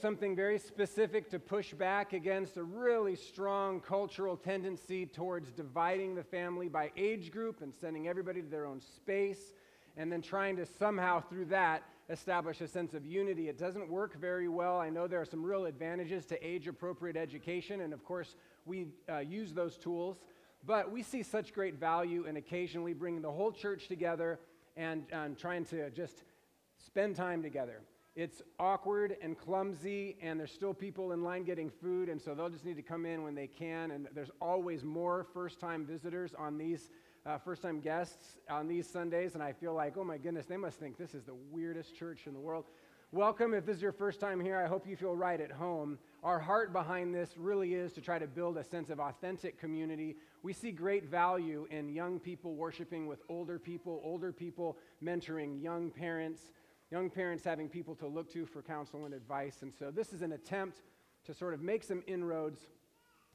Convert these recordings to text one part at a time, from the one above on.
something very specific to push back against a really strong cultural tendency towards dividing the family by age group and sending everybody to their own space, and then trying to somehow, through that, establish a sense of unity. It doesn't work very well. I know there are some real advantages to age appropriate education, and of course, we uh, use those tools. But we see such great value in occasionally bringing the whole church together and um, trying to just spend time together it's awkward and clumsy, and there's still people in line getting food, and so they'll just need to come in when they can. And there's always more first time visitors on these, uh, first time guests on these Sundays, and I feel like, oh my goodness, they must think this is the weirdest church in the world. Welcome. If this is your first time here, I hope you feel right at home. Our heart behind this really is to try to build a sense of authentic community. We see great value in young people worshiping with older people, older people mentoring young parents young parents having people to look to for counsel and advice. And so this is an attempt to sort of make some inroads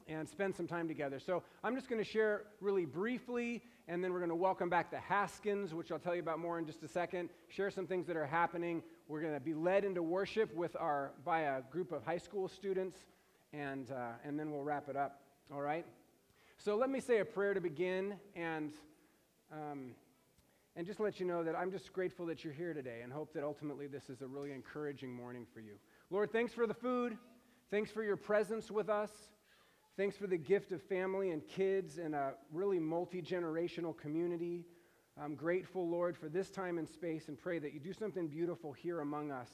and spend some time together. So I'm just going to share really briefly, and then we're going to welcome back the Haskins, which I'll tell you about more in just a second. Share some things that are happening. We're going to be led into worship with our by a group of high school students, and uh, and then we'll wrap it up. All right. So let me say a prayer to begin, and um, and just let you know that I'm just grateful that you're here today and hope that ultimately this is a really encouraging morning for you. Lord, thanks for the food. Thanks for your presence with us. Thanks for the gift of family and kids and a really multi generational community. I'm grateful, Lord, for this time and space and pray that you do something beautiful here among us.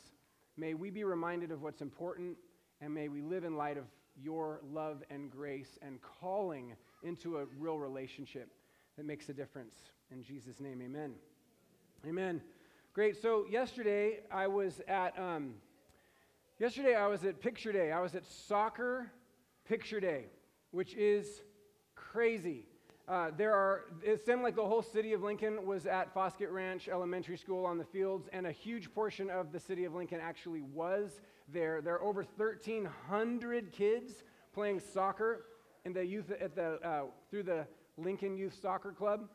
May we be reminded of what's important and may we live in light of your love and grace and calling into a real relationship that makes a difference. In Jesus' name, amen. Amen. Great. So yesterday I was at um, yesterday I was at Picture Day. I was at Soccer Picture Day, which is crazy. Uh, there are, it seemed like the whole city of Lincoln was at Foskett Ranch Elementary School on the fields, and a huge portion of the city of Lincoln actually was there. There are over 1,300 kids playing soccer in the youth at the, uh, through the Lincoln Youth Soccer Club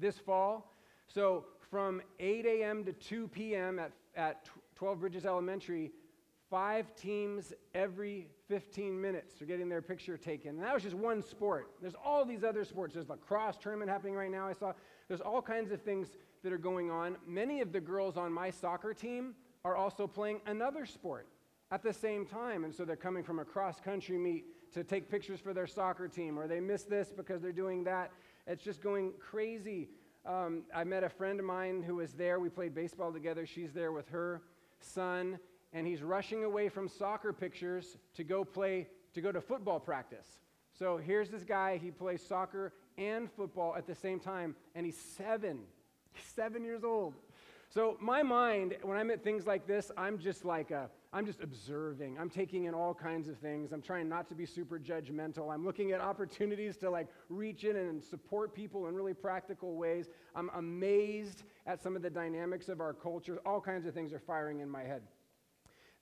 this fall. So from 8 a.m. to 2 p.m. at, at 12 Bridges Elementary, five teams every 15 minutes are getting their picture taken. And that was just one sport. There's all these other sports. There's lacrosse tournament happening right now. I saw there's all kinds of things that are going on. Many of the girls on my soccer team are also playing another sport at the same time. And so they're coming from a cross country meet to take pictures for their soccer team, or they miss this because they're doing that. It's just going crazy. Um, I met a friend of mine who was there. We played baseball together. She's there with her son, and he's rushing away from soccer pictures to go play, to go to football practice. So here's this guy. He plays soccer and football at the same time, and he's seven. He's seven years old. So my mind, when I'm at things like this, I'm just like a, I'm just observing. I'm taking in all kinds of things. I'm trying not to be super judgmental. I'm looking at opportunities to like reach in and support people in really practical ways. I'm amazed at some of the dynamics of our culture. All kinds of things are firing in my head.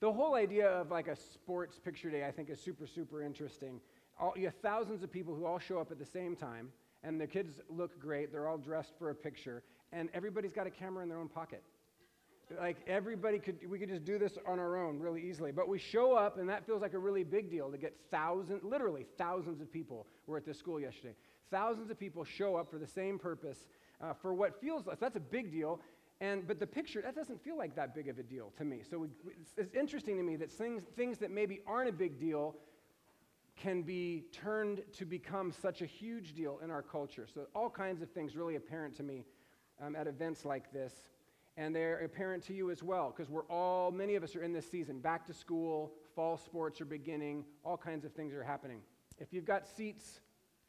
The whole idea of like a sports picture day, I think, is super, super interesting. All, you have thousands of people who all show up at the same time, and the kids look great. They're all dressed for a picture and everybody's got a camera in their own pocket. Like everybody could, we could just do this on our own really easily. But we show up, and that feels like a really big deal to get thousands, literally thousands of people were at this school yesterday. Thousands of people show up for the same purpose uh, for what feels like that's a big deal. And, but the picture, that doesn't feel like that big of a deal to me. So we, it's, it's interesting to me that things, things that maybe aren't a big deal can be turned to become such a huge deal in our culture. So all kinds of things really apparent to me um, at events like this. And they're apparent to you as well, because we're all, many of us are in this season. Back to school, fall sports are beginning, all kinds of things are happening. If you've got seats,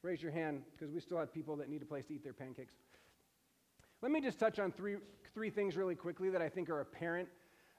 raise your hand, because we still have people that need a place to eat their pancakes. Let me just touch on three, three things really quickly that I think are apparent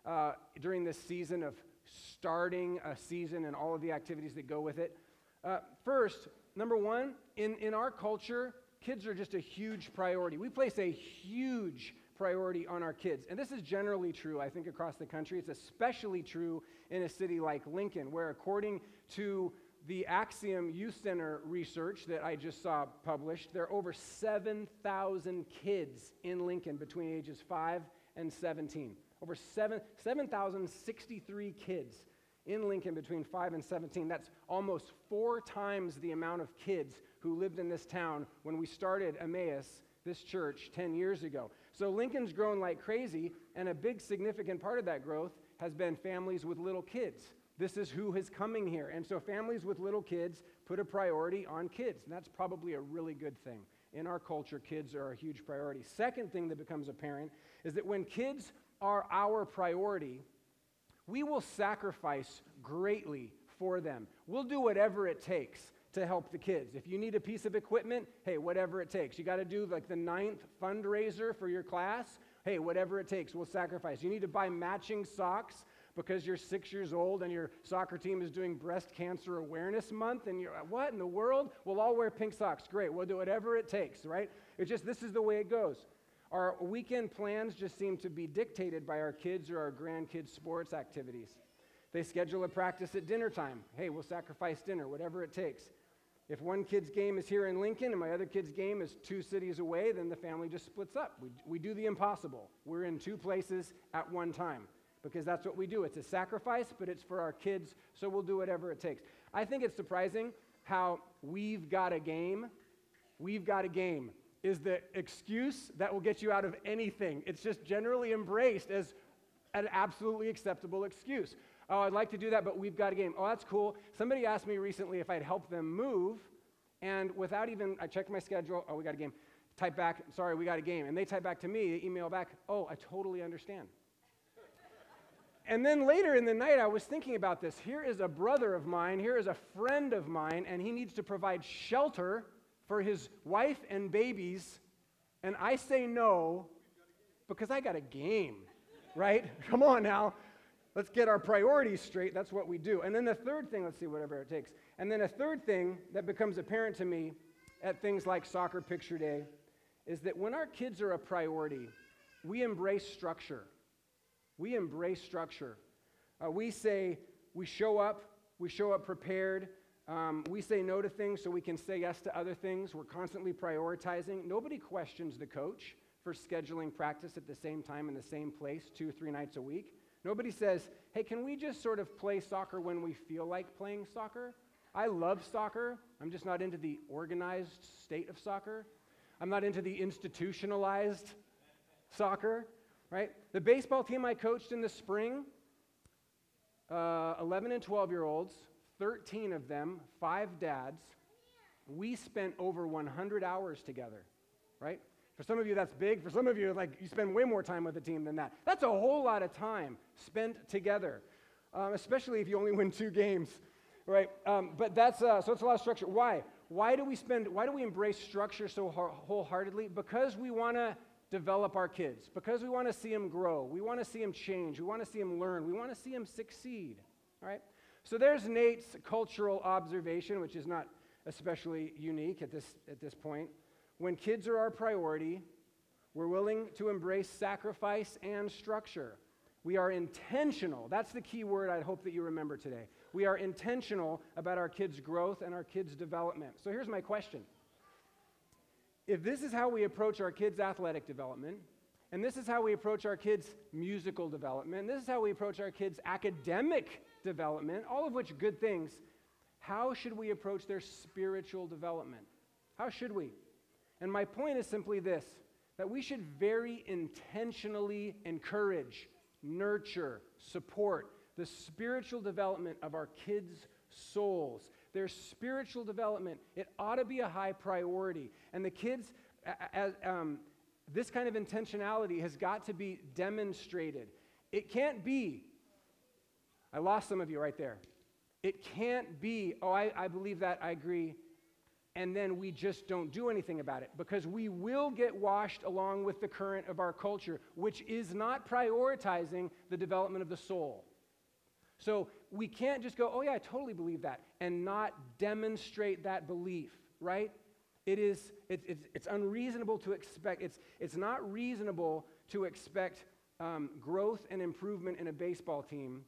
uh, during this season of starting a season and all of the activities that go with it. Uh, first, number one, in, in our culture, kids are just a huge priority. We place a huge priority on our kids. And this is generally true, I think, across the country. It's especially true in a city like Lincoln, where according to the Axiom Youth Center research that I just saw published, there are over 7,000 kids in Lincoln between ages 5 and 17. Over 7,063 7, kids in Lincoln between 5 and 17. That's almost four times the amount of kids who lived in this town when we started Emmaus, this church, 10 years ago. So Lincoln's grown like crazy, and a big significant part of that growth has been families with little kids. This is who is coming here. And so families with little kids put a priority on kids, and that's probably a really good thing. In our culture, kids are a huge priority. Second thing that becomes apparent is that when kids are our priority, we will sacrifice greatly for them. We'll do whatever it takes to help the kids. If you need a piece of equipment, hey, whatever it takes. You got to do like the ninth fundraiser for your class, hey, whatever it takes, we'll sacrifice. You need to buy matching socks because you're six years old and your soccer team is doing breast cancer awareness month and you're what in the world? We'll all wear pink socks. Great we'll do whatever it takes right? It's just this is the way it goes. Our weekend plans just seem to be dictated by our kids or our grandkids sports activities. They schedule a practice at dinner time. Hey we'll sacrifice dinner whatever it takes if one kid's game is here in Lincoln and my other kid's game is two cities away, then the family just splits up. We, we do the impossible. We're in two places at one time because that's what we do. It's a sacrifice, but it's for our kids, so we'll do whatever it takes. I think it's surprising how we've got a game, we've got a game is the excuse that will get you out of anything. It's just generally embraced as an absolutely acceptable excuse. Oh, I'd like to do that, but we've got a game. Oh, that's cool. Somebody asked me recently if I'd help them move, and without even, I checked my schedule. Oh, we got a game. Type back, sorry, we got a game. And they type back to me, email back, oh, I totally understand. and then later in the night, I was thinking about this. Here is a brother of mine, here is a friend of mine, and he needs to provide shelter for his wife and babies, and I say no because I got a game, right? Come on now. Let's get our priorities straight. That's what we do. And then the third thing, let's see, whatever it takes. And then a third thing that becomes apparent to me at things like soccer picture day is that when our kids are a priority, we embrace structure. We embrace structure. Uh, we say, we show up, we show up prepared. Um, we say no to things so we can say yes to other things. We're constantly prioritizing. Nobody questions the coach for scheduling practice at the same time in the same place two, three nights a week. Nobody says, hey, can we just sort of play soccer when we feel like playing soccer? I love soccer. I'm just not into the organized state of soccer. I'm not into the institutionalized soccer, right? The baseball team I coached in the spring, uh, 11 and 12 year olds, 13 of them, five dads, we spent over 100 hours together, right? For some of you, that's big. For some of you, like you spend way more time with the team than that. That's a whole lot of time spent together, um, especially if you only win two games, right? Um, but that's uh, so it's a lot of structure. Why? Why do we spend? Why do we embrace structure so wholeheartedly? Because we want to develop our kids. Because we want to see them grow. We want to see them change. We want to see them learn. We want to see them succeed. All right. So there's Nate's cultural observation, which is not especially unique at this at this point. When kids are our priority, we're willing to embrace sacrifice and structure. We are intentional. That's the key word I hope that you remember today. We are intentional about our kids' growth and our kids' development. So here's my question If this is how we approach our kids' athletic development, and this is how we approach our kids' musical development, this is how we approach our kids' academic development, all of which good things, how should we approach their spiritual development? How should we? And my point is simply this that we should very intentionally encourage, nurture, support the spiritual development of our kids' souls. Their spiritual development, it ought to be a high priority. And the kids, as, um, this kind of intentionality has got to be demonstrated. It can't be, I lost some of you right there. It can't be, oh, I, I believe that, I agree and then we just don't do anything about it because we will get washed along with the current of our culture, which is not prioritizing the development of the soul. So we can't just go, oh, yeah, I totally believe that, and not demonstrate that belief, right? It is, it, it's, it's unreasonable to expect, it's, it's not reasonable to expect um, growth and improvement in a baseball team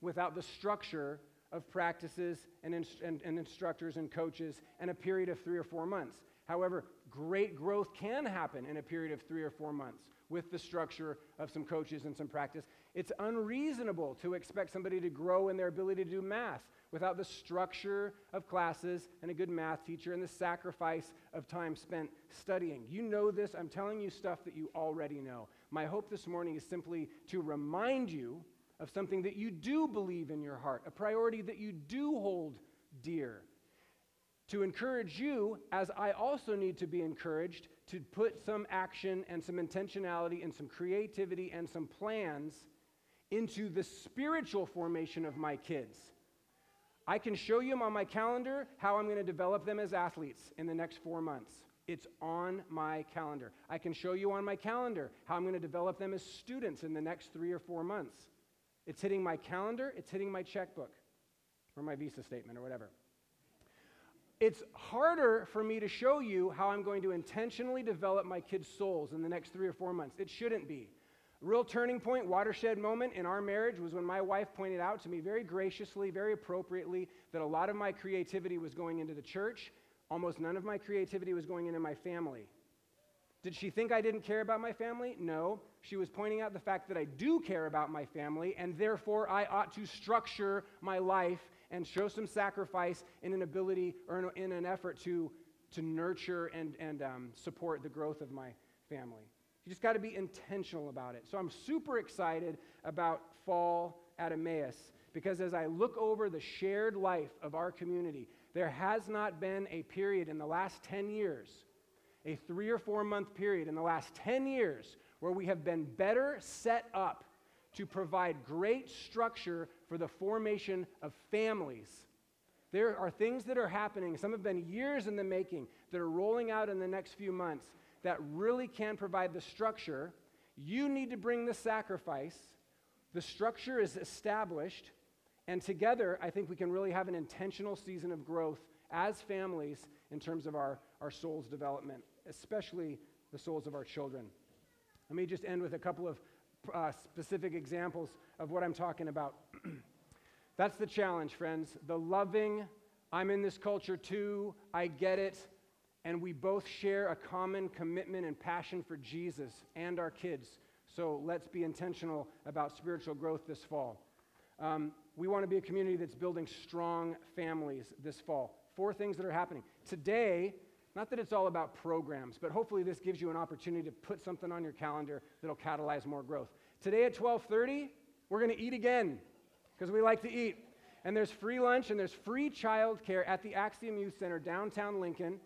without the structure of practices and, inst- and, and instructors and coaches and a period of three or four months. However, great growth can happen in a period of three or four months with the structure of some coaches and some practice. It's unreasonable to expect somebody to grow in their ability to do math without the structure of classes and a good math teacher and the sacrifice of time spent studying. You know this. I'm telling you stuff that you already know. My hope this morning is simply to remind you of something that you do believe in your heart, a priority that you do hold dear. To encourage you, as I also need to be encouraged, to put some action and some intentionality and some creativity and some plans into the spiritual formation of my kids. I can show you on my calendar how I'm going to develop them as athletes in the next four months. It's on my calendar. I can show you on my calendar how I'm going to develop them as students in the next three or four months. It's hitting my calendar, it's hitting my checkbook or my visa statement or whatever. It's harder for me to show you how I'm going to intentionally develop my kids' souls in the next three or four months. It shouldn't be. Real turning point, watershed moment in our marriage was when my wife pointed out to me very graciously, very appropriately, that a lot of my creativity was going into the church. Almost none of my creativity was going into my family. Did she think I didn't care about my family? No. She was pointing out the fact that I do care about my family, and therefore I ought to structure my life and show some sacrifice in an ability or in an effort to, to nurture and, and um, support the growth of my family. You just got to be intentional about it. So I'm super excited about fall at Emmaus because as I look over the shared life of our community, there has not been a period in the last 10 years, a three or four month period in the last 10 years, where we have been better set up to provide great structure for the formation of families. There are things that are happening, some have been years in the making, that are rolling out in the next few months that really can provide the structure. You need to bring the sacrifice. The structure is established. And together, I think we can really have an intentional season of growth as families in terms of our, our soul's development, especially the souls of our children. Let me just end with a couple of uh, specific examples of what I'm talking about. That's the challenge, friends. The loving, I'm in this culture too, I get it, and we both share a common commitment and passion for Jesus and our kids. So let's be intentional about spiritual growth this fall. Um, we want to be a community that's building strong families this fall. Four things that are happening. Today, not that it's all about programs, but hopefully this gives you an opportunity to put something on your calendar that'll catalyze more growth. Today at 12:30, we're going to eat again because we like to eat. And there's free lunch and there's free childcare at the Axiom Youth Center downtown Lincoln.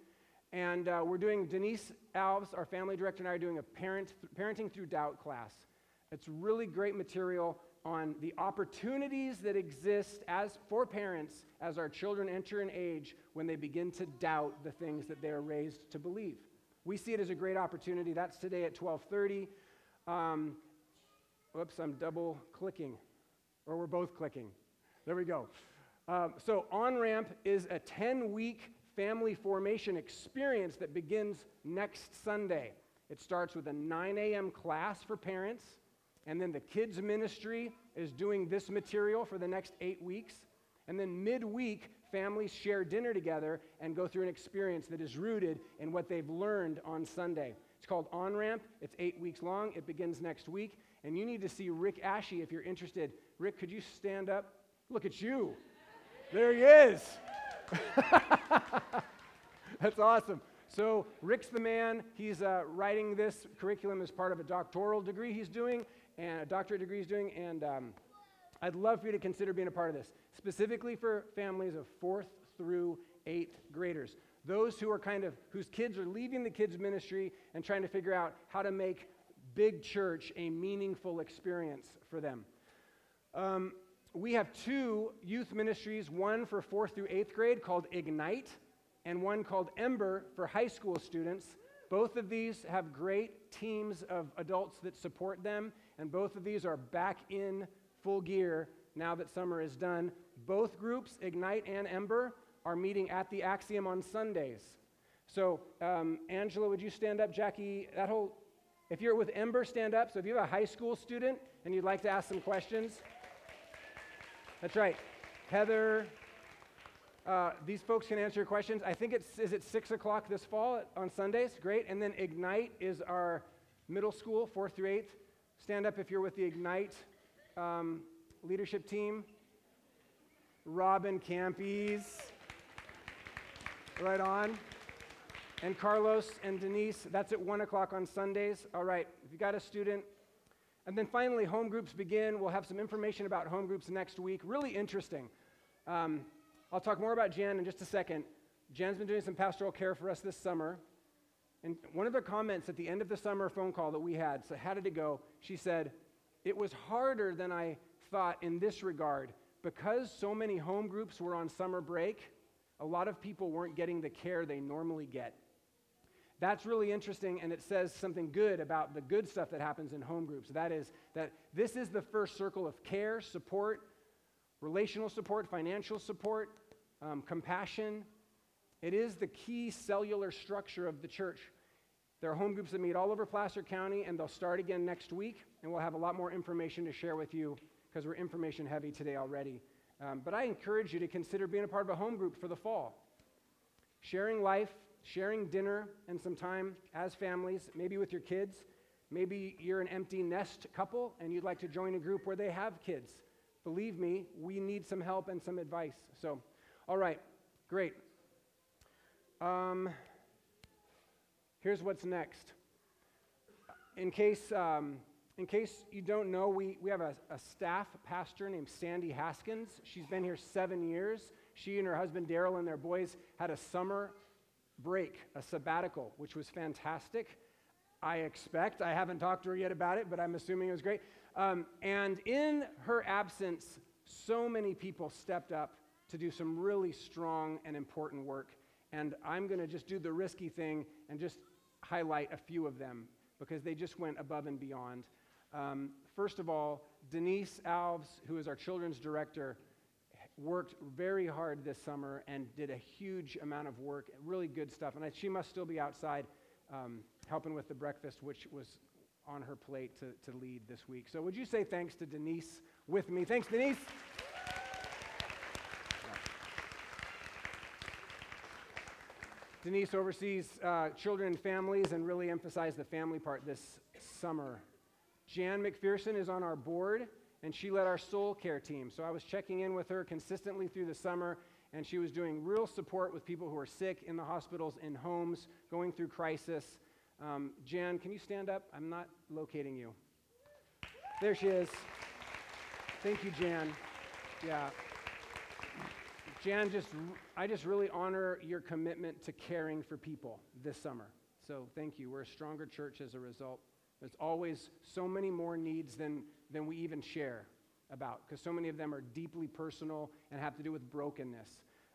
And uh, we're doing, Denise Alves, our family director, and I are doing a parent, parenting through doubt class. It's really great material on the opportunities that exist as for parents as our children enter an age when they begin to doubt the things that they are raised to believe. We see it as a great opportunity. That's today at 12:30. Um, whoops, I'm double clicking, or we're both clicking. There we go. Um, so on ramp is a 10 week family formation experience that begins next Sunday. It starts with a 9 a.m. class for parents, and then the kids' ministry is doing this material for the next eight weeks. And then midweek, families share dinner together and go through an experience that is rooted in what they've learned on Sunday. It's called On Ramp. It's eight weeks long. It begins next week. And you need to see Rick Ashy if you're interested. Rick, could you stand up? Look at you. There he is. That's awesome. So, Rick's the man. He's uh, writing this curriculum as part of a doctoral degree he's doing, and a doctorate degree he's doing. And um, I'd love for you to consider being a part of this, specifically for families of fourth through eighth graders. Those who are kind of, whose kids are leaving the kids' ministry and trying to figure out how to make big church a meaningful experience for them. Um, we have two youth ministries, one for fourth through eighth grade called Ignite, and one called Ember for high school students. Both of these have great teams of adults that support them, and both of these are back in full gear now that summer is done. Both groups, Ignite and Ember, are meeting at the Axiom on Sundays. So, um, Angela, would you stand up? Jackie, that whole, if you're with Ember, stand up. So, if you have a high school student and you'd like to ask some questions, that's right. Heather, Uh, these folks can answer your questions. I think it's is it six o'clock this fall on Sundays? Great. And then Ignite is our middle school, fourth through eighth. Stand up if you're with the Ignite um, leadership team. Robin Campies. Right on. And Carlos and Denise, that's at 1 o'clock on Sundays. All right, if you got a student. And then finally, home groups begin. We'll have some information about home groups next week. Really interesting. Um, I'll talk more about Jan in just a second. Jan's been doing some pastoral care for us this summer. And one of the comments at the end of the summer phone call that we had, so how did it go? She said, It was harder than I thought in this regard. Because so many home groups were on summer break, a lot of people weren't getting the care they normally get. That's really interesting, and it says something good about the good stuff that happens in home groups. That is, that this is the first circle of care, support, relational support, financial support, um, compassion. It is the key cellular structure of the church. There are home groups that meet all over Placer County, and they'll start again next week, and we'll have a lot more information to share with you because we're information heavy today already. Um, but I encourage you to consider being a part of a home group for the fall. Sharing life, sharing dinner and some time as families, maybe with your kids. Maybe you're an empty nest couple and you'd like to join a group where they have kids. Believe me, we need some help and some advice. So, all right, great. Um, here's what's next. In case, um, in case you don't know, we, we have a, a staff pastor named Sandy Haskins. She's been here seven years. She and her husband Daryl and their boys had a summer break, a sabbatical, which was fantastic. I expect. I haven't talked to her yet about it, but I'm assuming it was great. Um, and in her absence, so many people stepped up to do some really strong and important work. And I'm going to just do the risky thing and just highlight a few of them because they just went above and beyond. Um, first of all, Denise Alves, who is our children's director, worked very hard this summer and did a huge amount of work, really good stuff. And I, she must still be outside um, helping with the breakfast, which was on her plate to, to lead this week. So, would you say thanks to Denise with me? Thanks, Denise. Denise oversees uh, children and families and really emphasized the family part this summer. Jan McPherson is on our board and she led our soul care team. So I was checking in with her consistently through the summer, and she was doing real support with people who are sick in the hospitals, in homes, going through crisis. Um, Jan, can you stand up? I'm not locating you. There she is. Thank you, Jan. Yeah. Jan, just I just really honor your commitment to caring for people this summer. So thank you. We're a stronger church as a result. There's always so many more needs than than we even share about, because so many of them are deeply personal and have to do with brokenness.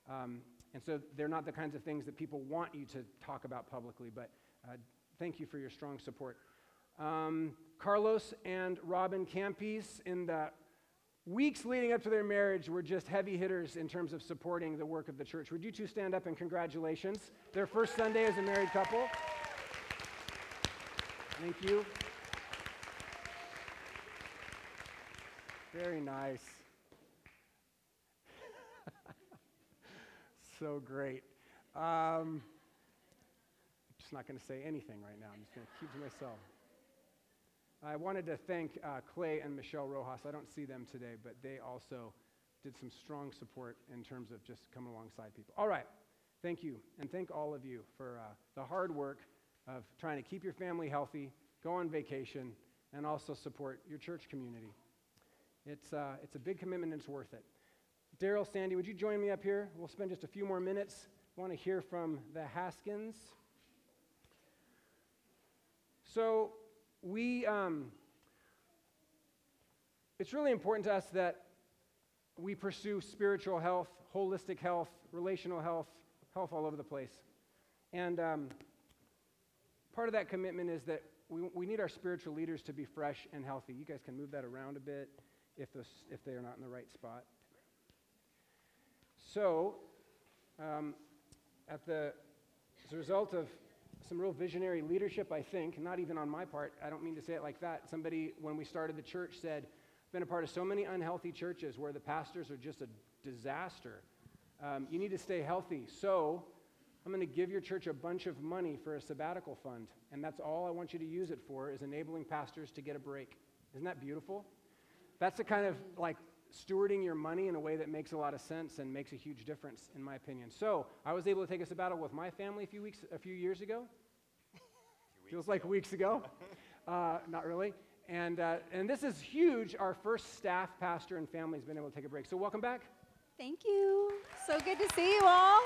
Um, and so they're not the kinds of things that people want you to talk about publicly, but uh, thank you for your strong support. Um, Carlos and Robin Campis, in the weeks leading up to their marriage, were just heavy hitters in terms of supporting the work of the church. Would you two stand up and congratulations? Their first Sunday as a married couple. Thank you. Very nice. so great. Um, I'm just not going to say anything right now. I'm just going to keep to myself. I wanted to thank uh, Clay and Michelle Rojas. I don't see them today, but they also did some strong support in terms of just coming alongside people. All right. Thank you. And thank all of you for uh, the hard work of trying to keep your family healthy, go on vacation, and also support your church community. It's, uh, it's a big commitment and it's worth it. Daryl, Sandy, would you join me up here? We'll spend just a few more minutes. Want to hear from the Haskins. So, we, um, it's really important to us that we pursue spiritual health, holistic health, relational health, health all over the place. And um, part of that commitment is that we, we need our spiritual leaders to be fresh and healthy. You guys can move that around a bit if, if they are not in the right spot. So, um, at the, as a result of some real visionary leadership, I think, not even on my part, I don't mean to say it like that. Somebody, when we started the church, said, been a part of so many unhealthy churches where the pastors are just a disaster. um, you need to stay healthy. So I'm going to give your church a bunch of money for a sabbatical fund. And that's all I want you to use it for is enabling pastors to get a break. Isn't that beautiful? That's the kind of like stewarding your money in a way that makes a lot of sense and makes a huge difference, in my opinion. So I was able to take a sabbatical with my family a few weeks, a few years ago. Feels like weeks ago. Uh, not really. And, uh, and this is huge. Our first staff pastor and family has been able to take a break. So welcome back. Thank you. So good to see you all.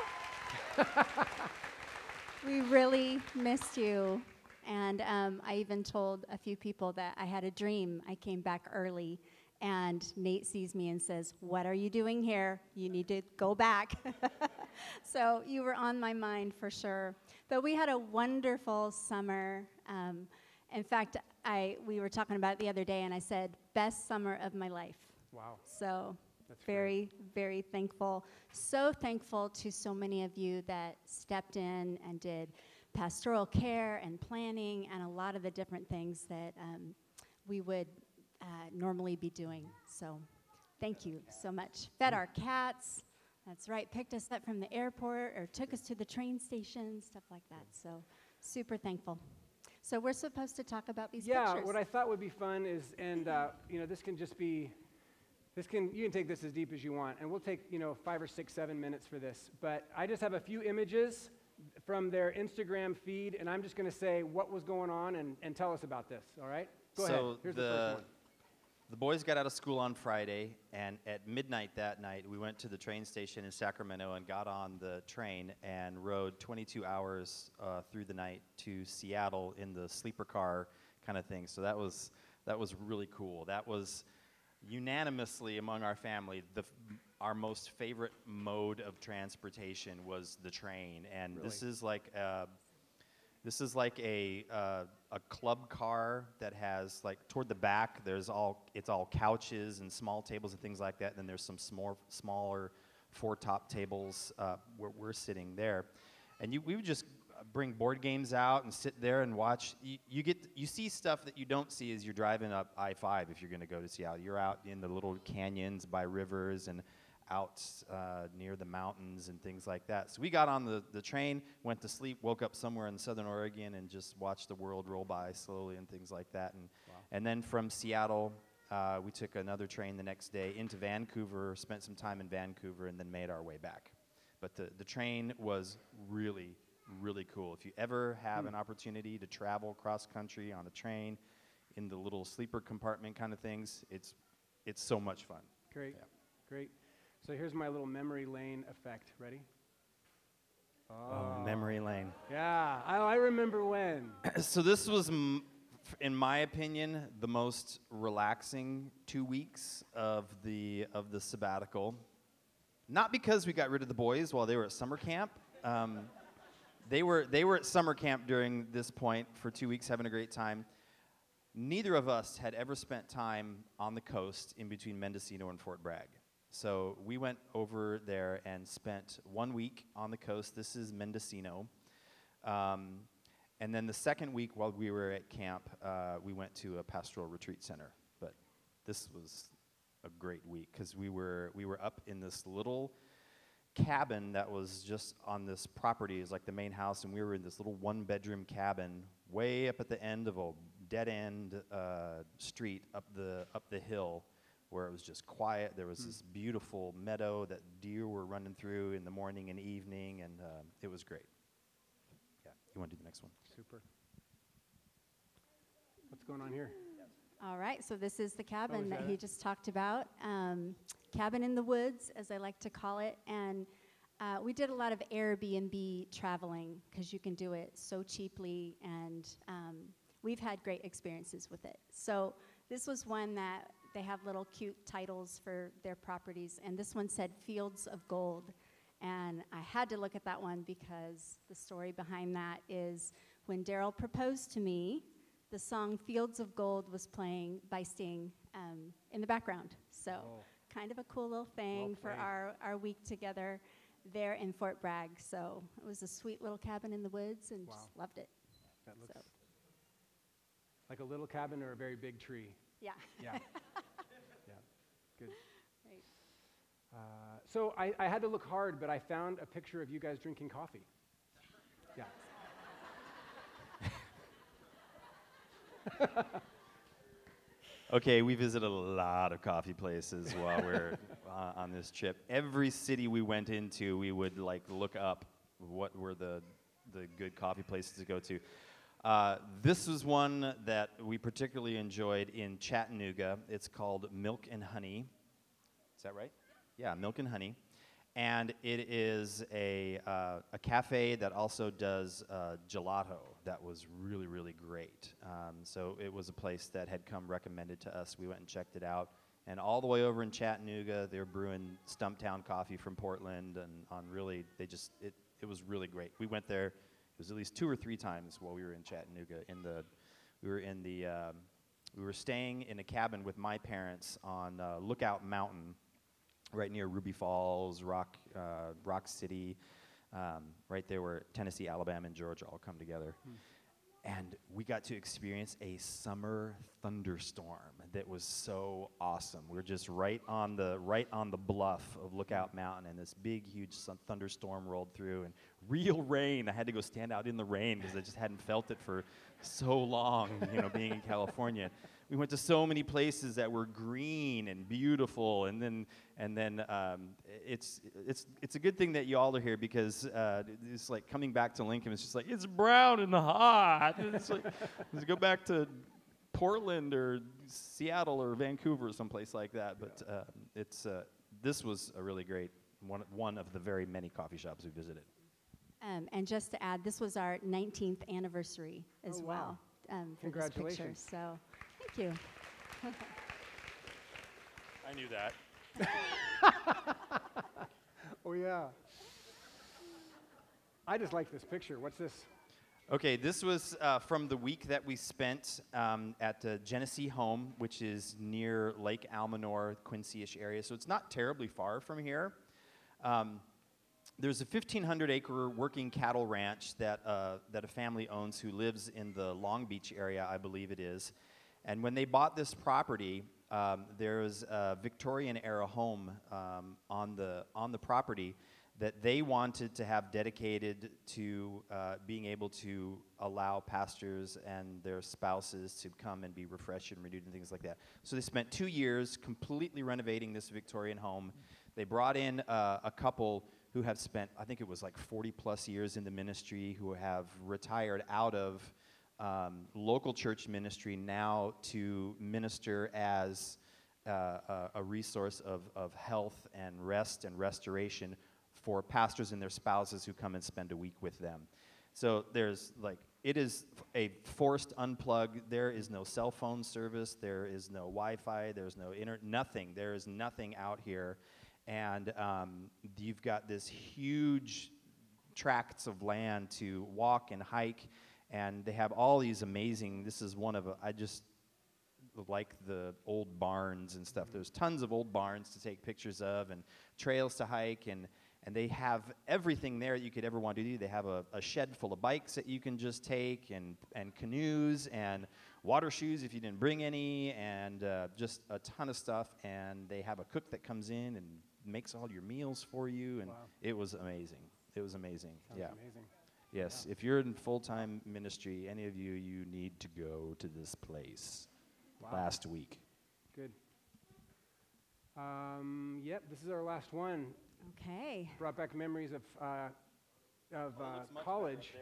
we really missed you. And um, I even told a few people that I had a dream. I came back early, and Nate sees me and says, What are you doing here? You need to go back. so you were on my mind for sure. But we had a wonderful summer. Um, in fact, I, we were talking about it the other day, and I said, Best summer of my life. Wow. So That's very, very thankful. So thankful to so many of you that stepped in and did pastoral care and planning and a lot of the different things that um, we would uh, normally be doing. So thank you so much. Fed our cats. That's right. Picked us up from the airport or took us to the train station, stuff like that. So super thankful. So we're supposed to talk about these yeah, pictures. what I thought would be fun is, and uh, you know, this can just be, this can you can take this as deep as you want, and we'll take you know five or six, seven minutes for this. But I just have a few images from their Instagram feed, and I'm just going to say what was going on and, and tell us about this. All right? Go so ahead. Here's the, the, first one. The boys got out of school on Friday, and at midnight that night, we went to the train station in Sacramento and got on the train and rode 22 hours uh, through the night to Seattle in the sleeper car kind of thing. So that was that was really cool. That was unanimously among our family the our most favorite mode of transportation was the train, and this is like. Uh, this is like a uh, a club car that has like toward the back. There's all it's all couches and small tables and things like that. And then there's some small smaller four top tables uh, where we're sitting there, and you we would just bring board games out and sit there and watch. You, you get you see stuff that you don't see as you're driving up I-5 if you're going to go to Seattle. You're out in the little canyons by rivers and out uh, near the mountains and things like that. So we got on the, the train, went to sleep, woke up somewhere in southern Oregon, and just watched the world roll by slowly and things like that. And, and then from Seattle, uh, we took another train the next day into Vancouver, spent some time in Vancouver, and then made our way back. But the, the train was really, really cool. If you ever have an opportunity to travel cross country on a train in the little sleeper compartment kind of things, it's, it's so much fun. Great, Yeah. great. So here's my little memory lane effect. Ready? Oh, memory lane. Yeah, I, I remember when. so this was m- in my opinion the most relaxing two weeks of the of the sabbatical not because we got rid of the boys while they were at summer camp um, they were they were at summer camp during this point for two weeks having a great time neither of us had ever spent time on the coast in between mendocino and fort bragg so we went over there and spent one week on the coast. This is mendocino. Um, and then the second week while we were at camp, uh, we went to a pastoral retreat center. But this was a great week because we were we were up in this little cabin that was just on this property. Is like the main house, and we were in this little one bedroom cabin way up at the end of a dead end uh, street up the up the hill where it was just quiet. There was this beautiful meadow that deer were running through in the morning and evening, and uh, it was great. Yeah, you want to do the next one? Super. What's going on here? All right, so this is the cabin is that that he just talked about. Um, cabin in the woods, as I like to call it. And uh, we did a lot of Airbnb traveling because you can do it so cheaply, and um, we've had great experiences with it. So this was one that they have little cute titles for their properties, and this one said Fields of Gold. And I had to look at that one because the story behind that is when Daryl proposed to me, the song Fields of Gold was playing by Sting um, in the background. So, Oh. kind of a cool little thing for our, our week together there in Fort Bragg. So, it was a sweet little cabin in the woods and Wow. just loved it. That looks So. like a little cabin or a very big tree. Yeah. Yeah. yeah. Good. Right. Uh, So I, I had to look hard, but I found a picture of you guys drinking coffee. Yeah. Okay, we visited a lot of coffee places while we are uh, on this trip. Every city we went into, we would like look up what were the the good coffee places to go to. Uh, this is one that we particularly enjoyed in Chattanooga. It's called Milk and Honey. Is that right? Yeah, Milk and Honey. And it is a, uh, a cafe that also does uh, gelato that was really, really great. Um, so it was a place that had come recommended to us. We went and checked it out. And all the way over in Chattanooga, they're brewing Stumptown coffee from Portland. And on really, they just, it, it was really great. We went there, was at least two or three times while we were in Chattanooga. In the, we were in the, um, we were staying in a cabin with my parents on uh, Lookout Mountain right near Ruby Falls, Rock, uh, Rock City, um, right there where Tennessee, Alabama, and Georgia all come together. And we got to experience a summer thunderstorm that was so awesome. We are just right on the right on the bluff of Lookout Mountain, and this big, huge sun- thunderstorm rolled through, and real rain. I had to go stand out in the rain because I just hadn't felt it for so long, you know, being in California we went to so many places that were green and beautiful, and then and then um, it's it's it's a good thing that you all are here because uh, it's like coming back to Lincoln. It's just like it's brown and hot. it's like let's go back to Portland or Seattle or Vancouver or someplace like that. But uh, it's uh, this was a really great one one of the very many coffee shops we visited. Um, and just to add, this was our 19th anniversary as Oh, wow. well um, for this picture. Congratulations. So, thank you. I knew that. Oh, yeah. I just like this picture. What's this? Okay, this was uh, from the week that we spent um, at uh, Genesee Home, which is near Lake Almanor, Quincy-ish area. So it's not terribly far from here. Um, there's a 1,500 acre working cattle ranch that, uh, that a family owns who lives in the Long Beach area, I believe it is. And when they bought this property, um, there was a Victorian era home um, on, the, on the property that they wanted to have dedicated to uh, being able to allow pastors and their spouses to come and be refreshed and renewed and things like that. So they spent two years completely renovating this Victorian home. They brought in uh, a couple who have spent, I think it was like 40 plus years in the ministry, who have retired out of um, local church ministry now to minister as uh, a, a resource of, of health and rest and restoration for pastors and their spouses who come and spend a week with them. So there's like, it is a forced unplug. There is no cell phone service. There is no Wi Fi. There's no internet, nothing. There is nothing out here. And um, you've got this huge tracts of land to walk and hike. And they have all these amazing, this is one of, i just like the old barns and stuff. There's tons of old barns to take pictures of and trails to hike and and they have everything there that you could ever want to do. They have a, a shed full of bikes that you can just take, and, and canoes, and water shoes if you didn't bring any, and uh, just a ton of stuff. And they have a cook that comes in and makes all your meals for you, and Wow. it was amazing. It was amazing. Sounds yeah. amazing. Yes. If you're in full time ministry, any of you, you need to go to this place. Wow. Last week. Good. Um, yep, this is our last one. Okay. Brought back memories of, uh, of uh, college.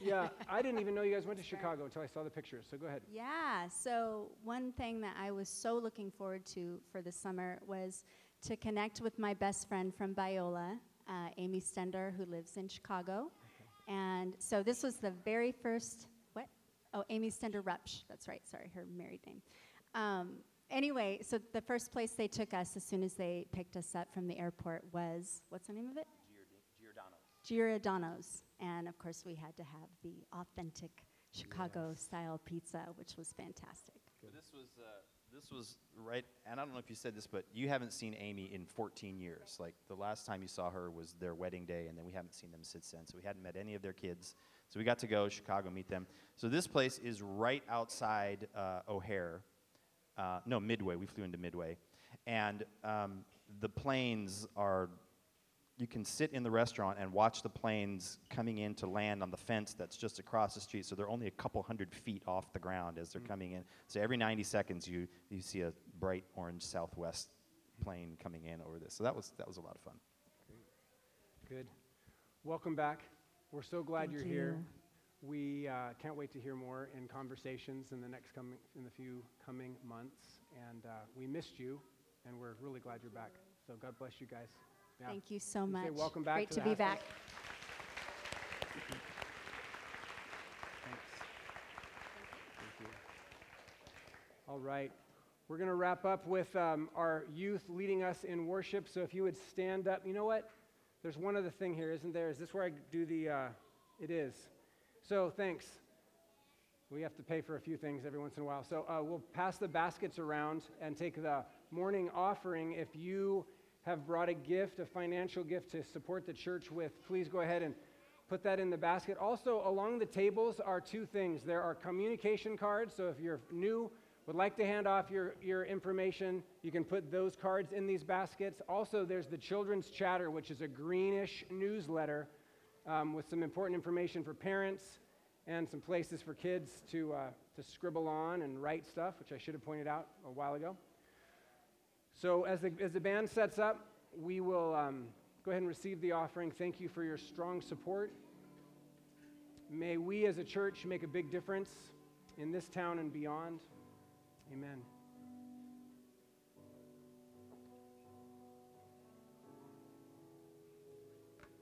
yeah, I didn't even know you guys went to Chicago until I saw the pictures. So go ahead. Yeah, so one thing that I was so looking forward to for the summer was to connect with my best friend from Biola, uh, Amy Stender, who lives in Chicago. And so this was the very first, what? Oh, Amy Stender Rupsch. That's right, sorry, her married name. Um, anyway, so the first place they took us as soon as they picked us up from the airport was, what's the name of it? Giordano's. Giordano's. And of course, we had to have the authentic Chicago style pizza, which was fantastic. This was uh, this was right, and I don't know if you said this, but you haven't seen Amy in 14 years. Like the last time you saw her was their wedding day, and then we haven't seen them since then. So we hadn't met any of their kids. So we got to go Chicago meet them. So this place is right outside uh, O'Hare. Uh, no, Midway. We flew into Midway, and um, the planes are. You can sit in the restaurant and watch the planes coming in to land on the fence that's just across the street. So they're only a couple hundred feet off the ground as they're coming in. So every 90 seconds, you you see a bright orange Southwest plane coming in over this. So that was that was a lot of fun. Good. Welcome back. We're so glad Thank you're here. We uh, can't wait to hear more in conversations in the next coming in the few coming months. And uh, we missed you, and we're really glad you're back. So God bless you guys. Yeah. Thank you so much. say welcome back Great to to, be back. Thanks. Thank you. All right. We're going to wrap up with um, our youth leading us in worship. So if you would stand up. You know what? There's one other thing here, isn't there? Is this where I do the. Uh, it is. So thanks. We have to pay for a few things every once in a while. So uh, we'll pass the baskets around and take the morning offering. If you have brought a gift, a financial gift to support the church with, please go ahead and put that in the basket. Also, along the tables are two things there are communication cards. So if you're new, would like to hand off your, your information, you can put those cards in these baskets. Also, there's the Children's Chatter, which is a greenish newsletter um, with some important information for parents and some places for kids to, uh, to scribble on and write stuff, which I should have pointed out a while ago. So, as the, as the band sets up, we will um, go ahead and receive the offering. Thank you for your strong support. May we as a church make a big difference in this town and beyond. Amen.